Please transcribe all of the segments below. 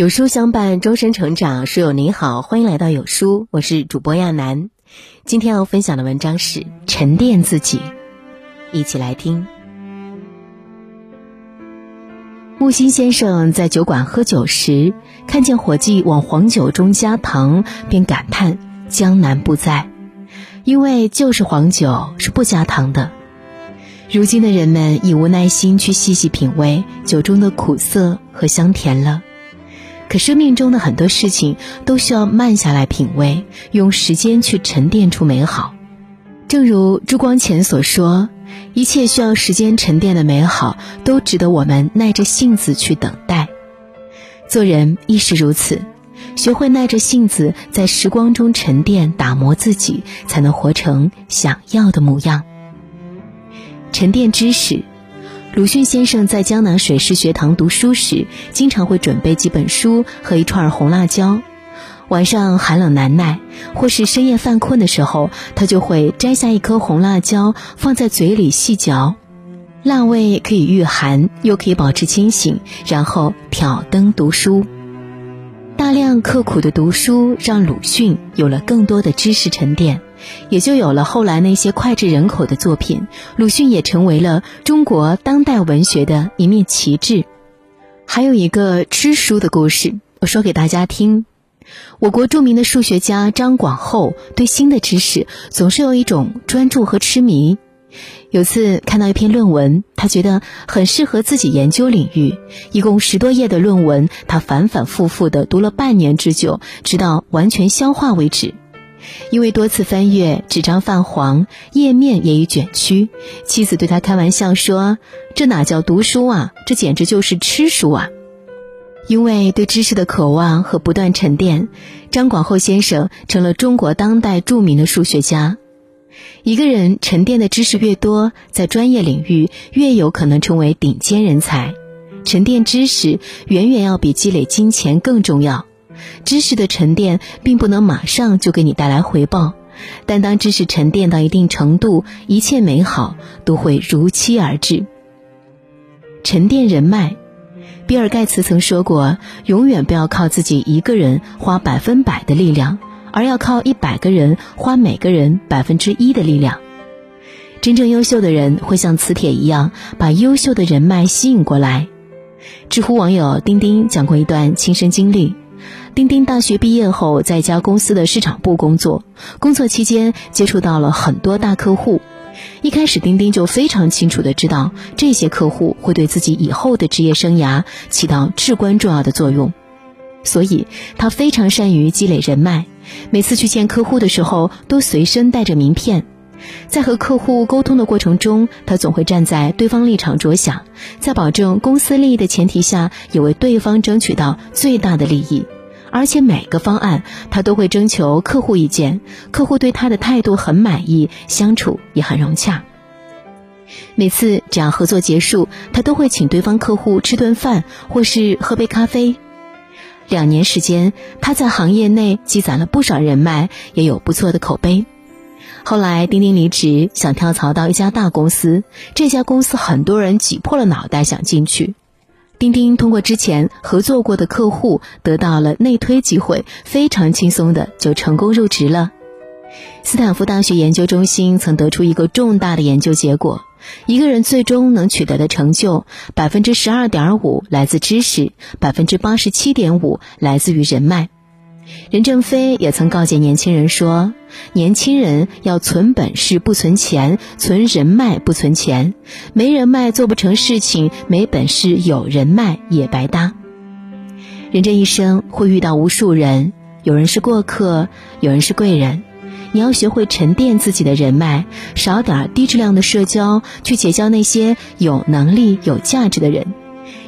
有书相伴，终身成长。书友您好，欢迎来到有书，我是主播亚楠。今天要分享的文章是《沉淀自己》，一起来听。木心先生在酒馆喝酒时，看见伙计往黄酒中加糖，便感叹江南不在，因为旧式黄酒是不加糖的。如今的人们已无耐心去细细品味酒中的苦涩和香甜了。可生命中的很多事情都需要慢下来品味，用时间去沉淀出美好。正如朱光潜所说：“一切需要时间沉淀的美好，都值得我们耐着性子去等待。”做人亦是如此，学会耐着性子在时光中沉淀打磨自己，才能活成想要的模样。沉淀知识。鲁迅先生在江南水师学堂读书时，经常会准备几本书和一串红辣椒。晚上寒冷难耐，或是深夜犯困的时候，他就会摘下一颗红辣椒，放在嘴里细嚼，辣味可以御寒，又可以保持清醒，然后挑灯读书。大量刻苦的读书，让鲁迅有了更多的知识沉淀。也就有了后来那些脍炙人口的作品，鲁迅也成为了中国当代文学的一面旗帜。还有一个吃书的故事，我说给大家听。我国著名的数学家张广厚对新的知识总是有一种专注和痴迷。有次看到一篇论文，他觉得很适合自己研究领域，一共十多页的论文，他反反复复地读了半年之久，直到完全消化为止。因为多次翻阅，纸张泛黄，页面也已卷曲。妻子对他开玩笑说：“这哪叫读书啊，这简直就是吃书啊！”因为对知识的渴望和不断沉淀，张广厚先生成了中国当代著名的数学家。一个人沉淀的知识越多，在专业领域越有可能成为顶尖人才。沉淀知识远远要比积累金钱更重要。知识的沉淀并不能马上就给你带来回报，但当知识沉淀到一定程度，一切美好都会如期而至。沉淀人脉，比尔盖茨曾说过：“永远不要靠自己一个人花百分百的力量，而要靠一百个人花每个人百分之一的力量。”真正优秀的人会像磁铁一样，把优秀的人脉吸引过来。知乎网友丁丁讲过一段亲身经历。丁丁大学毕业后，在一家公司的市场部工作。工作期间，接触到了很多大客户。一开始，丁丁就非常清楚的知道，这些客户会对自己以后的职业生涯起到至关重要的作用。所以，他非常善于积累人脉。每次去见客户的时候，都随身带着名片。在和客户沟通的过程中，他总会站在对方立场着想，在保证公司利益的前提下，也为对方争取到最大的利益。而且每个方案他都会征求客户意见，客户对他的态度很满意，相处也很融洽。每次只要合作结束，他都会请对方客户吃顿饭，或是喝杯咖啡。两年时间，他在行业内积攒了不少人脉，也有不错的口碑。后来，丁丁离职，想跳槽到一家大公司，这家公司很多人挤破了脑袋想进去。丁丁通过之前合作过的客户得到了内推机会，非常轻松的就成功入职了。斯坦福大学研究中心曾得出一个重大的研究结果：一个人最终能取得的成就，百分之十二点五来自知识，百分之八十七点五来自于人脉。任正非也曾告诫年轻人说：“年轻人要存本事不存钱，存人脉不存钱。没人脉做不成事情，没本事有人脉也白搭。人这一生会遇到无数人，有人是过客，有人是贵人。你要学会沉淀自己的人脉，少点低质量的社交，去结交那些有能力、有价值的人。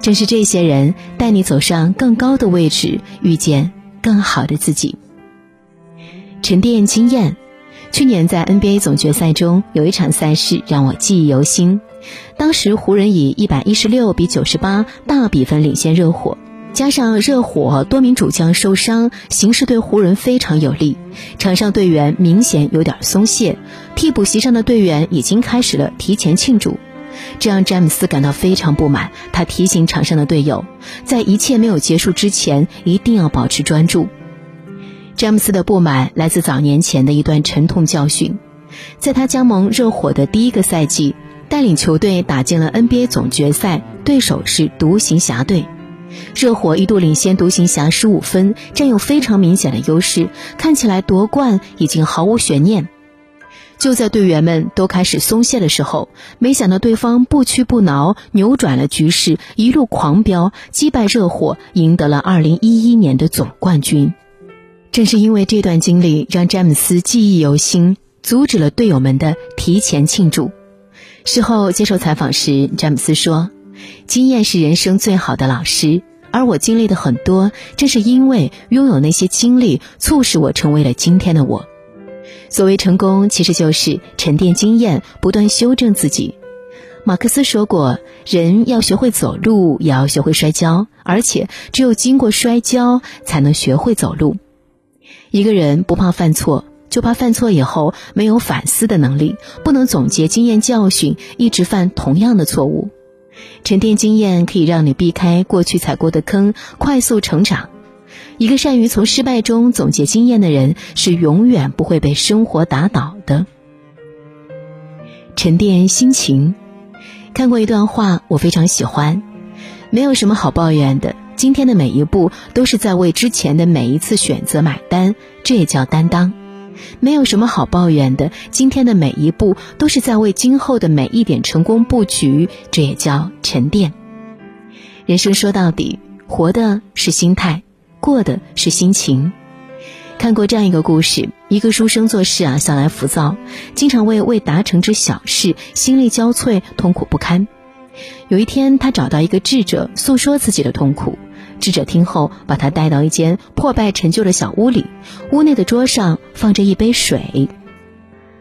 正是这些人带你走上更高的位置，遇见。”更好的自己，沉淀经验。去年在 NBA 总决赛中，有一场赛事让我记忆犹新。当时湖人以一百一十六比九十八大比分领先热火，加上热火多名主将受伤，形势对湖人非常有利。场上队员明显有点松懈，替补席上的队员已经开始了提前庆祝。这让詹姆斯感到非常不满。他提醒场上的队友，在一切没有结束之前，一定要保持专注。詹姆斯的不满来自早年前的一段沉痛教训，在他加盟热火的第一个赛季，带领球队打进了 NBA 总决赛，对手是独行侠队。热火一度领先独行侠十五分，占有非常明显的优势，看起来夺冠已经毫无悬念。就在队员们都开始松懈的时候，没想到对方不屈不挠，扭转了局势，一路狂飙，击败热火，赢得了2011年的总冠军。正是因为这段经历，让詹姆斯记忆犹新，阻止了队友们的提前庆祝。事后接受采访时，詹姆斯说。经验是人生最好的老师，而我经历的很多，正是因为拥有那些经历，促使我成为了今天的我。所谓成功，其实就是沉淀经验，不断修正自己。马克思说过，人要学会走路，也要学会摔跤，而且只有经过摔跤，才能学会走路。一个人不怕犯错，就怕犯错以后没有反思的能力，不能总结经验教训，一直犯同样的错误。沉淀经验可以让你避开过去踩过的坑，快速成长。一个善于从失败中总结经验的人，是永远不会被生活打倒的。沉淀心情，看过一段话，我非常喜欢。没有什么好抱怨的，今天的每一步都是在为之前的每一次选择买单，这也叫担当。没有什么好抱怨的，今天的每一步都是在为今后的每一点成功布局，这也叫沉淀。人生说到底，活的是心态，过的是心情。看过这样一个故事：一个书生做事啊，向来浮躁，经常为未达成之小事心力交瘁，痛苦不堪。有一天，他找到一个智者，诉说自己的痛苦。智者听后，把他带到一间破败陈旧的小屋里。屋内的桌上放着一杯水。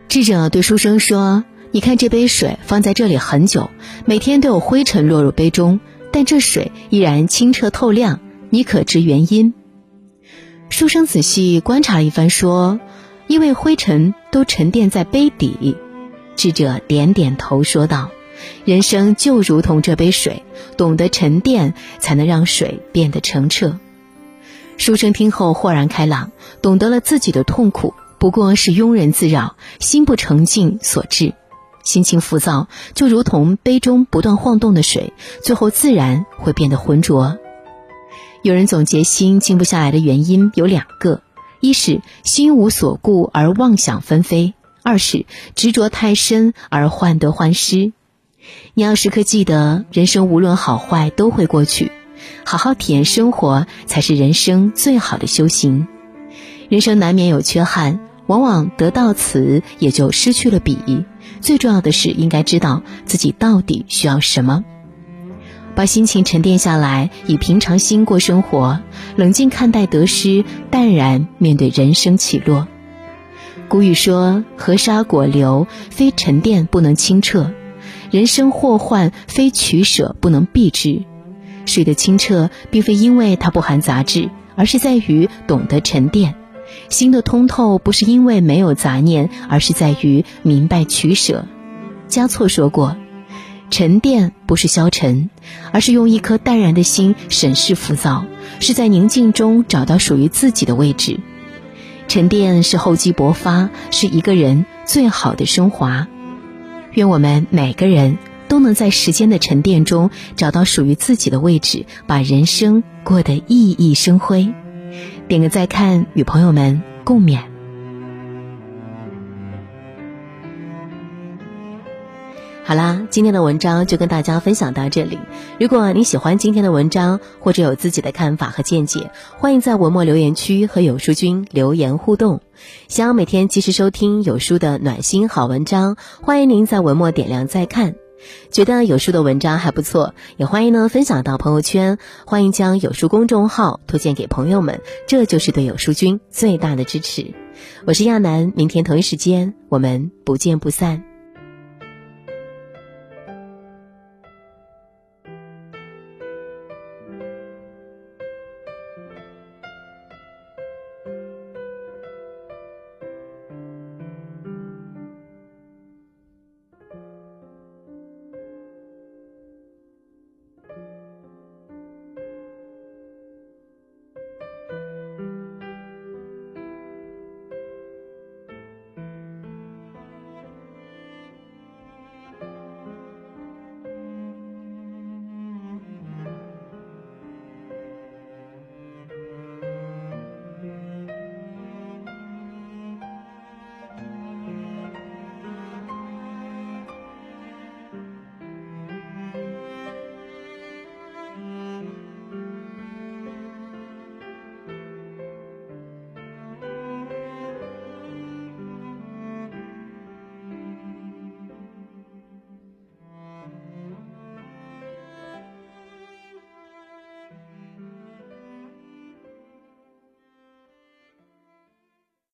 智者对书生说：“你看这杯水放在这里很久，每天都有灰尘落入杯中，但这水依然清澈透亮。你可知原因？”书生仔细观察了一番，说：“因为灰尘都沉淀在杯底。”智者点点头说道。人生就如同这杯水，懂得沉淀，才能让水变得澄澈。书生听后豁然开朗，懂得了自己的痛苦不过是庸人自扰、心不澄净所致。心情浮躁，就如同杯中不断晃动的水，最后自然会变得浑浊。有人总结心静不下来的原因有两个：一是心无所顾而妄想纷飞；二是执着太深而患得患失。你要时刻记得，人生无论好坏都会过去，好好体验生活才是人生最好的修行。人生难免有缺憾，往往得到此也就失去了彼。最重要的是，应该知道自己到底需要什么，把心情沉淀下来，以平常心过生活，冷静看待得失，淡然面对人生起落。古语说：“河沙果流，非沉淀不能清澈。”人生祸患非取舍不能避之，水的清澈并非因为它不含杂质，而是在于懂得沉淀；心的通透不是因为没有杂念，而是在于明白取舍。嘉措说过：“沉淀不是消沉，而是用一颗淡然的心审视浮躁，是在宁静中找到属于自己的位置。沉淀是厚积薄发，是一个人最好的升华。”愿我们每个人都能在时间的沉淀中找到属于自己的位置，把人生过得熠熠生辉。点个再看，与朋友们共勉。好啦，今天的文章就跟大家分享到这里。如果你喜欢今天的文章，或者有自己的看法和见解，欢迎在文末留言区和有书君留言互动。想要每天及时收听有书的暖心好文章，欢迎您在文末点亮再看。觉得有书的文章还不错，也欢迎呢分享到朋友圈。欢迎将有书公众号推荐给朋友们，这就是对有书君最大的支持。我是亚楠，明天同一时间我们不见不散。